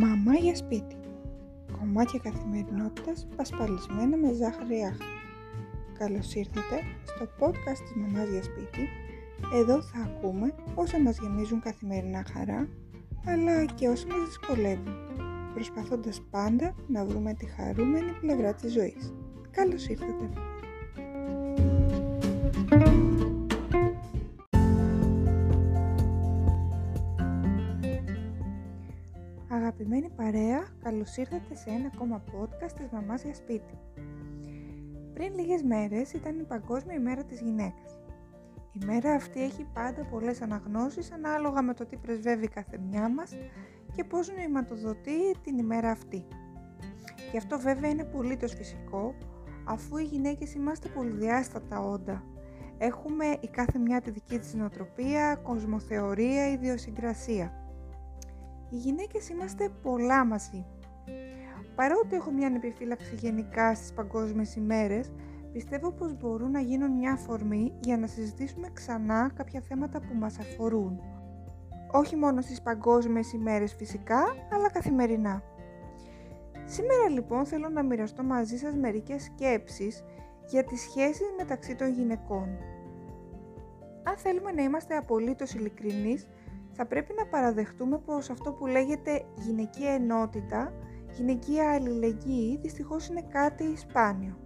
Μαμά για σπίτι. Κομμάτια καθημερινότητας πασπαλισμένα με ζάχαρη άχα. Καλώς ήρθατε στο podcast της Μαμάς για σπίτι. Εδώ θα ακούμε όσα μας γεμίζουν καθημερινά χαρά, αλλά και όσα μας δυσκολεύουν, προσπαθώντας πάντα να βρούμε τη χαρούμενη πλευρά της ζωής. Καλώς ήρθατε! Αγαπημένη παρέα, καλώς ήρθατε σε ένα ακόμα podcast της Μαμάς για σπίτι. Πριν λίγες μέρες ήταν η Παγκόσμια ημέρα της γυναίκας. Η μέρα αυτή έχει πάντα πολλές αναγνώσεις ανάλογα με το τι πρεσβεύει κάθε μια μας και πώς νοηματοδοτεί την ημέρα αυτή. Και αυτό βέβαια είναι πολύ το φυσικό, αφού οι γυναίκες είμαστε πολυδιάστατα όντα. Έχουμε η κάθε μια τη δική της νοοτροπία, κοσμοθεωρία, ιδιοσυγκρασία. Οι γυναίκες είμαστε πολλά μαζί. Παρότι έχω μια επιφύλαξη γενικά στις παγκόσμιες ημέρες, πιστεύω πως μπορούν να γίνουν μια αφορμή για να συζητήσουμε ξανά κάποια θέματα που μας αφορούν. Όχι μόνο στις παγκόσμιες ημέρες φυσικά, αλλά καθημερινά. Σήμερα λοιπόν θέλω να μοιραστώ μαζί σας μερικές σκέψεις για τις σχέσεις μεταξύ των γυναικών. Αν θέλουμε να είμαστε απολύτως ειλικρινείς, θα πρέπει να παραδεχτούμε πως αυτό που λέγεται γυναικεία ενότητα, γυναικεία αλληλεγγύη, δυστυχώς είναι κάτι σπάνιο.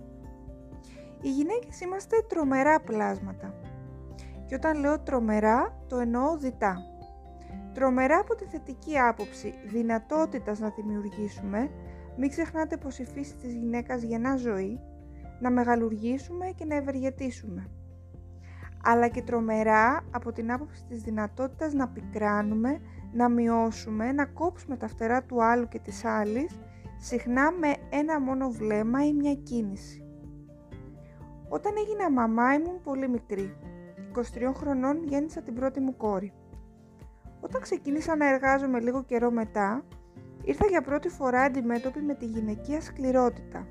Οι γυναίκες είμαστε τρομερά πλάσματα. Και όταν λέω τρομερά, το εννοώ διτά. Τρομερά από τη θετική άποψη δυνατότητας να δημιουργήσουμε, μην ξεχνάτε πως η φύση της γυναίκας γεννά ζωή, να μεγαλουργήσουμε και να ευεργετήσουμε αλλά και τρομερά από την άποψη της δυνατότητας να πικράνουμε, να μειώσουμε, να κόψουμε τα φτερά του άλλου και της άλλης, συχνά με ένα μόνο βλέμμα ή μια κίνηση. Όταν έγινα μαμά ήμουν πολύ μικρή. 23 χρονών γέννησα την πρώτη μου κόρη. Όταν ξεκίνησα να εργάζομαι λίγο καιρό μετά, ήρθα για πρώτη φορά αντιμέτωπη με τη γυναικεία σκληρότητα.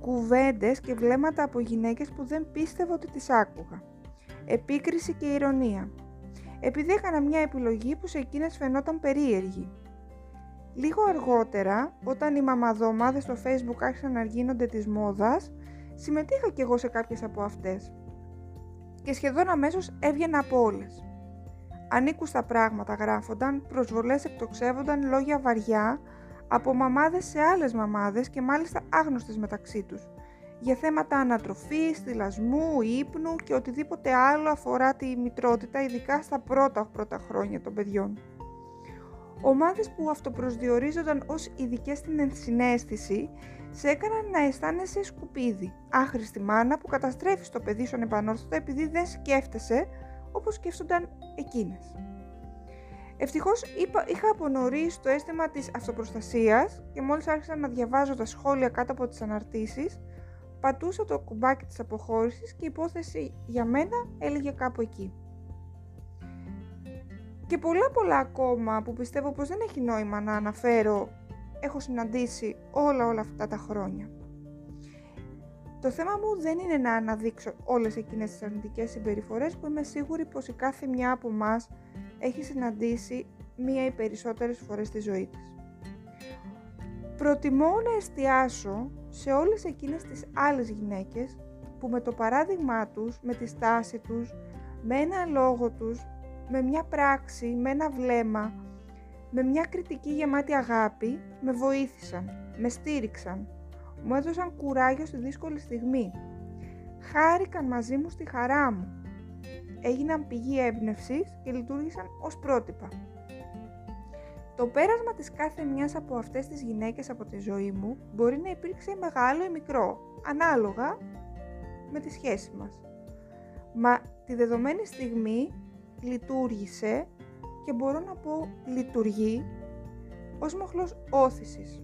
Κουβέντες και βλέμματα από γυναίκες που δεν πίστευα ότι τις άκουγα επίκριση και ηρωνία. Επειδή έκανα μια επιλογή που σε εκείνες φαινόταν περίεργη. Λίγο αργότερα, όταν οι μαμαδομάδες στο facebook άρχισαν να γίνονται της μόδας, συμμετείχα κι εγώ σε κάποιες από αυτές. Και σχεδόν αμέσως έβγαινα από όλες. Ανήκουστα πράγματα γράφονταν, προσβολές εκτοξεύονταν λόγια βαριά από μαμάδες σε άλλες μαμάδες και μάλιστα άγνωστες μεταξύ τους για θέματα ανατροφής, θυλασμού, ύπνου και οτιδήποτε άλλο αφορά τη μητρότητα, ειδικά στα πρώτα πρώτα χρόνια των παιδιών. Ομάδες που αυτοπροσδιορίζονταν ως ειδικές στην ενσυναίσθηση, σε έκαναν να αισθάνεσαι σκουπίδι, άχρηστη μάνα που καταστρέφεις το παιδί σου ανεπανόρθωτα επειδή δεν σκέφτεσαι όπως σκέφτονταν εκείνες. Ευτυχώς είχα από νωρίς το αίσθημα της αυτοπροστασίας και μόλις άρχισα να διαβάζω τα σχόλια κάτω από τις αναρτήσεις, πατούσα το κουμπάκι της αποχώρησης και η υπόθεση για μένα έλεγε κάπου εκεί. Και πολλά πολλά ακόμα που πιστεύω πως δεν έχει νόημα να αναφέρω έχω συναντήσει όλα όλα αυτά τα χρόνια. Το θέμα μου δεν είναι να αναδείξω όλες εκείνες τις αρνητικές συμπεριφορές που είμαι σίγουρη πως η κάθε μια από μας έχει συναντήσει μία ή περισσότερες φορές στη ζωή της. Προτιμώ να εστιάσω σε όλες εκείνες τις άλλες γυναίκες που με το παράδειγμά τους, με τη στάση τους, με ένα λόγο τους, με μια πράξη, με ένα βλέμμα, με μια κριτική γεμάτη αγάπη, με βοήθησαν, με στήριξαν, μου έδωσαν κουράγιο στη δύσκολη στιγμή, χάρηκαν μαζί μου στη χαρά μου, έγιναν πηγή έμπνευσης και λειτουργήσαν ως πρότυπα. Το πέρασμα της κάθε μιας από αυτές τις γυναίκες από τη ζωή μου μπορεί να υπήρξε μεγάλο ή μικρό, ανάλογα με τη σχέση μας. Μα τη δεδομένη στιγμή λειτουργήσε και μπορώ να πω λειτουργεί ως μοχλός όθησης,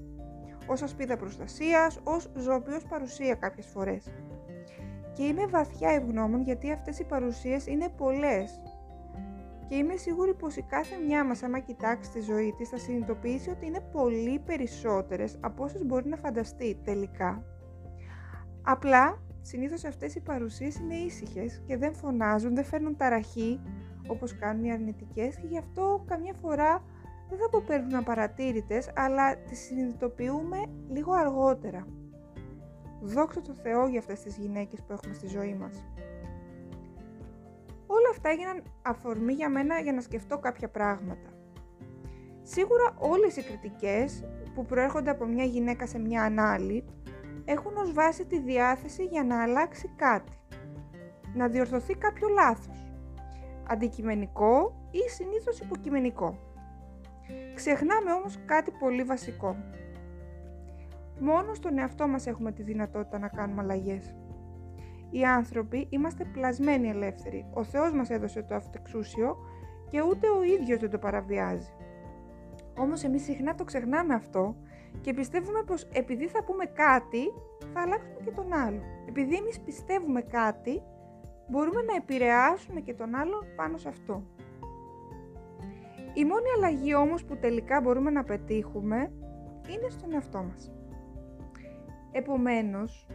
ως ασπίδα προστασίας, ως ζωοποιός παρουσία κάποιες φορές. Και είμαι βαθιά ευγνώμων γιατί αυτές οι παρουσίες είναι πολλές και είμαι σίγουρη πως η κάθε μια μας άμα κοιτάξει τη ζωή της θα συνειδητοποιήσει ότι είναι πολύ περισσότερες από όσες μπορεί να φανταστεί τελικά. Απλά, συνήθως αυτές οι παρουσίες είναι ήσυχες και δεν φωνάζουν, δεν φέρνουν ταραχή όπως κάνουν οι αρνητικές και γι' αυτό καμιά φορά δεν θα αποπέρνουν απαρατήρητες, αλλά τις συνειδητοποιούμε λίγο αργότερα. Δόξα τω Θεώ για αυτές τις γυναίκες που έχουμε στη ζωή μας. Όλα αυτά έγιναν αφορμή για μένα για να σκεφτώ κάποια πράγματα. Σίγουρα όλες οι κριτικές που προέρχονται από μια γυναίκα σε μια άλλη έχουν ως βάση τη διάθεση για να αλλάξει κάτι. Να διορθωθεί κάποιο λάθος. Αντικειμενικό ή συνήθως υποκειμενικό. Ξεχνάμε όμως κάτι πολύ βασικό. Μόνο στον εαυτό μας έχουμε τη δυνατότητα να κάνουμε αλλαγές. Οι άνθρωποι είμαστε πλασμένοι ελεύθεροι. Ο Θεός μας έδωσε το αυτεξούσιο και ούτε ο ίδιος δεν το παραβιάζει. Όμως εμείς συχνά το ξεχνάμε αυτό και πιστεύουμε πως επειδή θα πούμε κάτι θα αλλάξουμε και τον άλλο. Επειδή εμείς πιστεύουμε κάτι μπορούμε να επηρεάσουμε και τον άλλο πάνω σε αυτό. Η μόνη αλλαγή όμως που τελικά μπορούμε να πετύχουμε είναι στον εαυτό μας. Επομένως,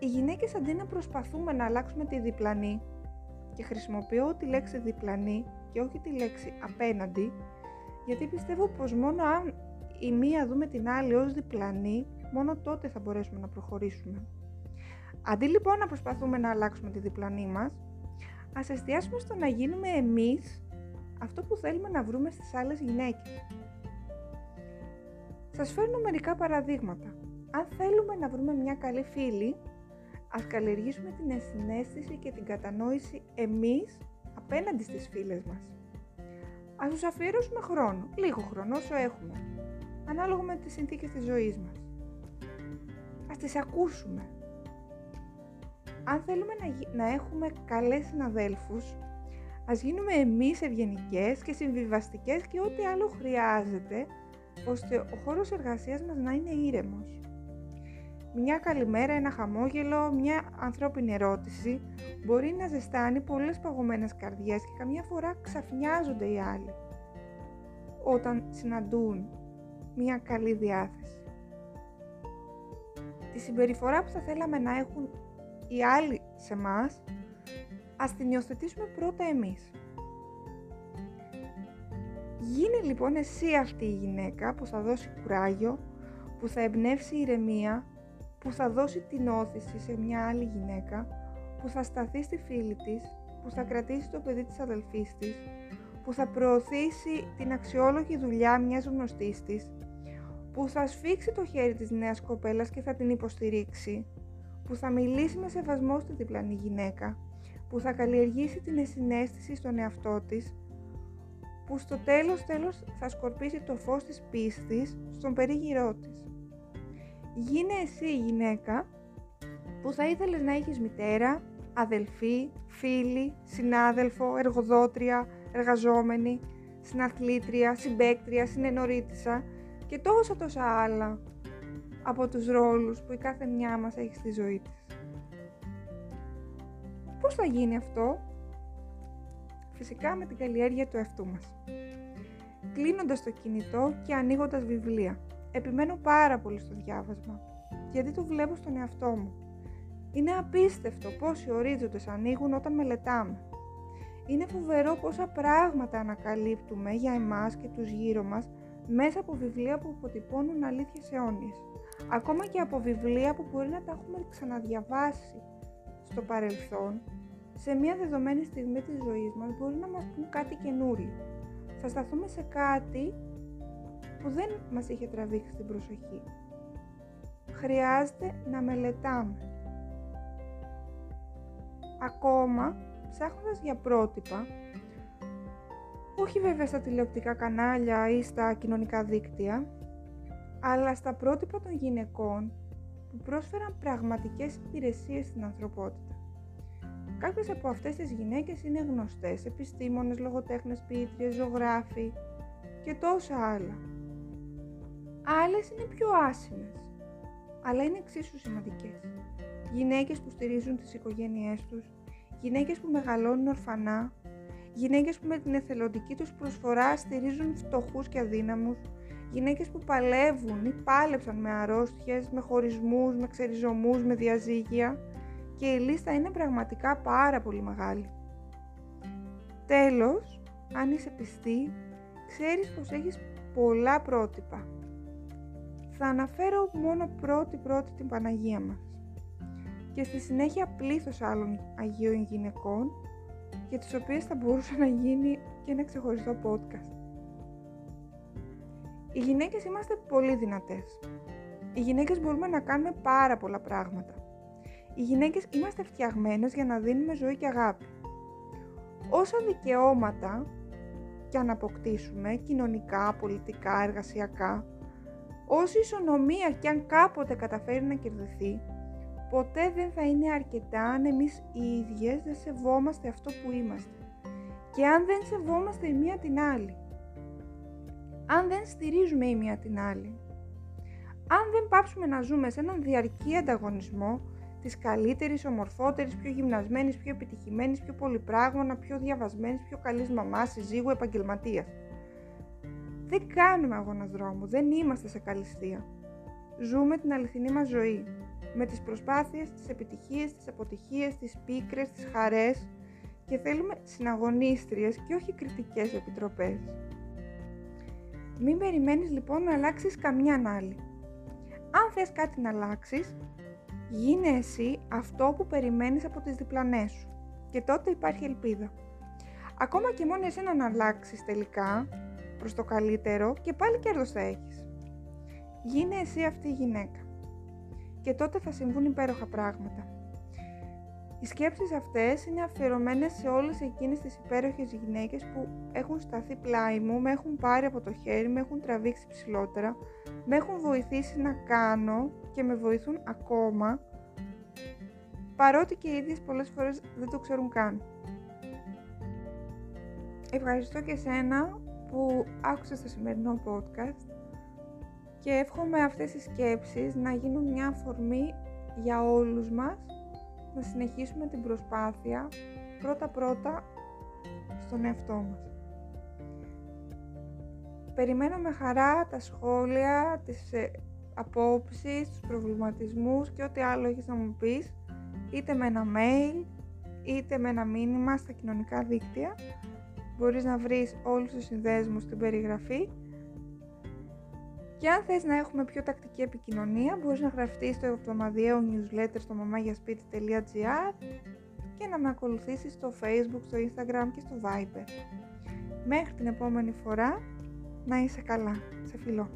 οι γυναίκες αντί να προσπαθούμε να αλλάξουμε τη διπλανή και χρησιμοποιώ τη λέξη διπλανή και όχι τη λέξη απέναντι, γιατί πιστεύω πως μόνο αν η μία δούμε την άλλη ως διπλανή, μόνο τότε θα μπορέσουμε να προχωρήσουμε. Αντί λοιπόν να προσπαθούμε να αλλάξουμε τη διπλανή μας, ας εστιάσουμε στο να γίνουμε εμείς αυτό που θέλουμε να βρούμε στις άλλες γυναίκες. Σας φέρνω μερικά παραδείγματα. Αν θέλουμε να βρούμε μια καλή φίλη, ας καλλιεργήσουμε την ενσυναίσθηση και την κατανόηση εμείς απέναντι στις φίλες μας. Ας τους αφιερώσουμε χρόνο, λίγο χρόνο όσο έχουμε, ανάλογα με τις συνθήκες της ζωής μας. Ας τις ακούσουμε. Αν θέλουμε να, να έχουμε καλές συναδέλφους, ας γίνουμε εμείς ευγενικές και συμβιβαστικές και ό,τι άλλο χρειάζεται, ώστε ο χώρος εργασίας μας να είναι ήρεμος. Μια καλημέρα, ένα χαμόγελο, μια ανθρώπινη ερώτηση μπορεί να ζεστάνει πολλές παγωμένες καρδιές και καμιά φορά ξαφνιάζονται οι άλλοι όταν συναντούν μια καλή διάθεση. Τη συμπεριφορά που θα θέλαμε να έχουν οι άλλοι σε μας, ας την υιοθετήσουμε πρώτα εμείς. Γίνε λοιπόν εσύ αυτή η γυναίκα που θα δώσει κουράγιο, που θα εμπνεύσει ηρεμία, που θα δώσει την όθηση σε μια άλλη γυναίκα, που θα σταθεί στη φίλη της, που θα κρατήσει το παιδί της αδελφής της, που θα προωθήσει την αξιόλογη δουλειά μιας γνωστής της, που θα σφίξει το χέρι της νέας κοπέλας και θα την υποστηρίξει, που θα μιλήσει με σεβασμό στη διπλανή γυναίκα, που θα καλλιεργήσει την εσυναίσθηση στον εαυτό της, που στο τέλος τέλος θα σκορπίσει το φως της πίστης στον περίγυρό της. Γίνε εσύ η γυναίκα που θα ήθελες να έχεις μητέρα, αδελφή, φίλη, συνάδελφο, εργοδότρια, εργαζόμενη, συναθλήτρια, συμπέκτρια, συνενορίτησα και τόσα τόσα άλλα από τους ρόλους που η κάθε μια μας έχει στη ζωή της. Πώς θα γίνει αυτό; Φυσικά με την καλλιέργεια του εαυτού μας. Κλείνοντας το κινητό και ανοίγοντας βιβλία. Επιμένω πάρα πολύ στο διάβασμα, γιατί το βλέπω στον εαυτό μου. Είναι απίστευτο πόσοι ορίζοντες ανοίγουν όταν μελετάμε. Είναι φοβερό πόσα πράγματα ανακαλύπτουμε για εμάς και τους γύρω μας μέσα από βιβλία που αποτυπώνουν αλήθειες αιώνιες. Ακόμα και από βιβλία που μπορεί να τα έχουμε ξαναδιαβάσει στο παρελθόν, σε μια δεδομένη στιγμή της ζωής μας μπορεί να μας πούν κάτι καινούριο. Θα σταθούμε σε κάτι που δεν μας είχε τραβήξει την προσοχή. Χρειάζεται να μελετάμε. Ακόμα, ψάχνοντας για πρότυπα, όχι βέβαια στα τηλεοπτικά κανάλια ή στα κοινωνικά δίκτυα, αλλά στα πρότυπα των γυναικών που πρόσφεραν πραγματικές υπηρεσίες στην ανθρωπότητα. Κάποιες από αυτές τις γυναίκες είναι γνωστές, επιστήμονες, λογοτέχνες, ποιήτριες, ζωγράφοι και τόσα άλλα. Άλλες είναι πιο άσημες, αλλά είναι εξίσου σημαντικές. Γυναίκες που στηρίζουν τις οικογένειές τους, γυναίκες που μεγαλώνουν ορφανά, γυναίκες που με την εθελοντική τους προσφορά στηρίζουν φτωχούς και αδύναμους, γυναίκες που παλεύουν ή πάλεψαν με αρρώστιες, με χωρισμούς, με ξεριζωμούς, με διαζύγια και η λίστα είναι πραγματικά πάρα πολύ μεγάλη. Τέλος, αν είσαι πιστή, ξέρεις πως έχεις πολλά πρότυπα. Θα αναφέρω μόνο πρώτη-πρώτη την Παναγία μας και στη συνέχεια πλήθος άλλων Αγίων γυναικών για τις οποίες θα μπορούσε να γίνει και ένα ξεχωριστό podcast. Οι γυναίκες είμαστε πολύ δυνατές. Οι γυναίκες μπορούμε να κάνουμε πάρα πολλά πράγματα. Οι γυναίκες είμαστε φτιαγμένες για να δίνουμε ζωή και αγάπη. Όσα δικαιώματα και αν αποκτήσουμε, κοινωνικά, πολιτικά, εργασιακά, όση ισονομία και αν κάποτε καταφέρει να κερδιθεί, ποτέ δεν θα είναι αρκετά αν εμείς οι ίδιες δεν σεβόμαστε αυτό που είμαστε. Και αν δεν σεβόμαστε η μία την άλλη. Αν δεν στηρίζουμε η μία την άλλη. Αν δεν πάψουμε να ζούμε σε έναν διαρκή ανταγωνισμό της καλύτερης, ομορφότερης, πιο γυμνασμένης, πιο επιτυχημένης, πιο πολυπράγωνα, πιο διαβασμένης, πιο καλής μαμάς, συζύγου, επαγγελματίας. Δεν κάνουμε αγώνας δρόμου, δεν είμαστε σε καλυστία. Ζούμε την αληθινή μας ζωή, με τις προσπάθειες, τις επιτυχίες, τις αποτυχίες, τις πίκρες, τις χαρές και θέλουμε συναγωνίστριες και όχι κριτικές επιτροπές. Μην περιμένεις λοιπόν να αλλάξεις καμιά άλλη. Αν θες κάτι να αλλάξεις, γίνε εσύ αυτό που περιμένεις από τις διπλανές σου και τότε υπάρχει ελπίδα. Ακόμα και μόνο εσένα να αλλάξεις τελικά προς το καλύτερο και πάλι κέρδος θα έχεις. Γίνε εσύ αυτή η γυναίκα και τότε θα συμβούν υπέροχα πράγματα. Οι σκέψεις αυτές είναι αφιερωμένες σε όλες εκείνες τις υπέροχες γυναίκες που έχουν σταθεί πλάι μου, με έχουν πάρει από το χέρι, με έχουν τραβήξει ψηλότερα, με έχουν βοηθήσει να κάνω και με βοηθούν ακόμα, παρότι και οι ίδιες πολλές φορές δεν το ξέρουν καν. Ευχαριστώ και σένα που άκουσες το σημερινό podcast και εύχομαι αυτές οι σκέψεις να γίνουν μια αφορμή για όλους μας να συνεχίσουμε την προσπάθεια πρώτα-πρώτα στον εαυτό μας. Περιμένω με χαρά τα σχόλια, τις ε, απόψεις, τους προβληματισμούς και ό,τι άλλο έχεις να μου πεις, είτε με ένα mail, είτε με ένα μήνυμα στα κοινωνικά δίκτυα. Μπορείς να βρεις όλους τους συνδέσμους στην περιγραφή και αν θες να έχουμε πιο τακτική επικοινωνία, μπορείς να γραφτείς στο εβδομαδιαίο newsletter στο mamagiaspiti.gr και να με ακολουθήσεις στο facebook, στο instagram και στο viber. Μέχρι την επόμενη φορά, να είσαι καλά. Σε φιλό.